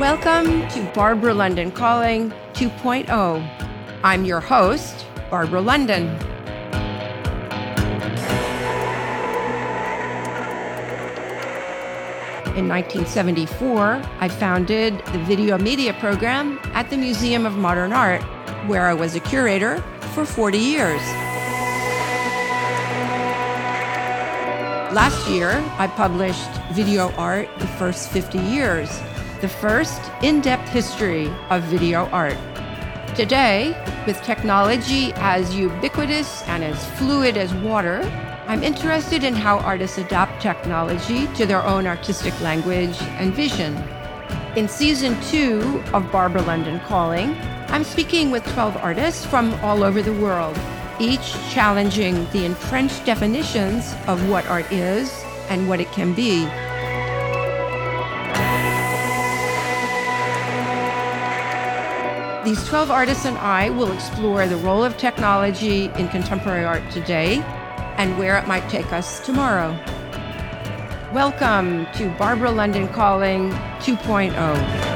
Welcome to Barbara London Calling 2.0. I'm your host, Barbara London. In 1974, I founded the video media program at the Museum of Modern Art, where I was a curator for 40 years. Last year, I published Video Art the First 50 Years, the first in depth history of video art. Today, with technology as ubiquitous and as fluid as water, I'm interested in how artists adapt technology to their own artistic language and vision. In season two of Barbara London Calling, I'm speaking with 12 artists from all over the world, each challenging the entrenched definitions of what art is and what it can be. These 12 artists and I will explore the role of technology in contemporary art today and where it might take us tomorrow. Welcome to Barbara London Calling 2.0.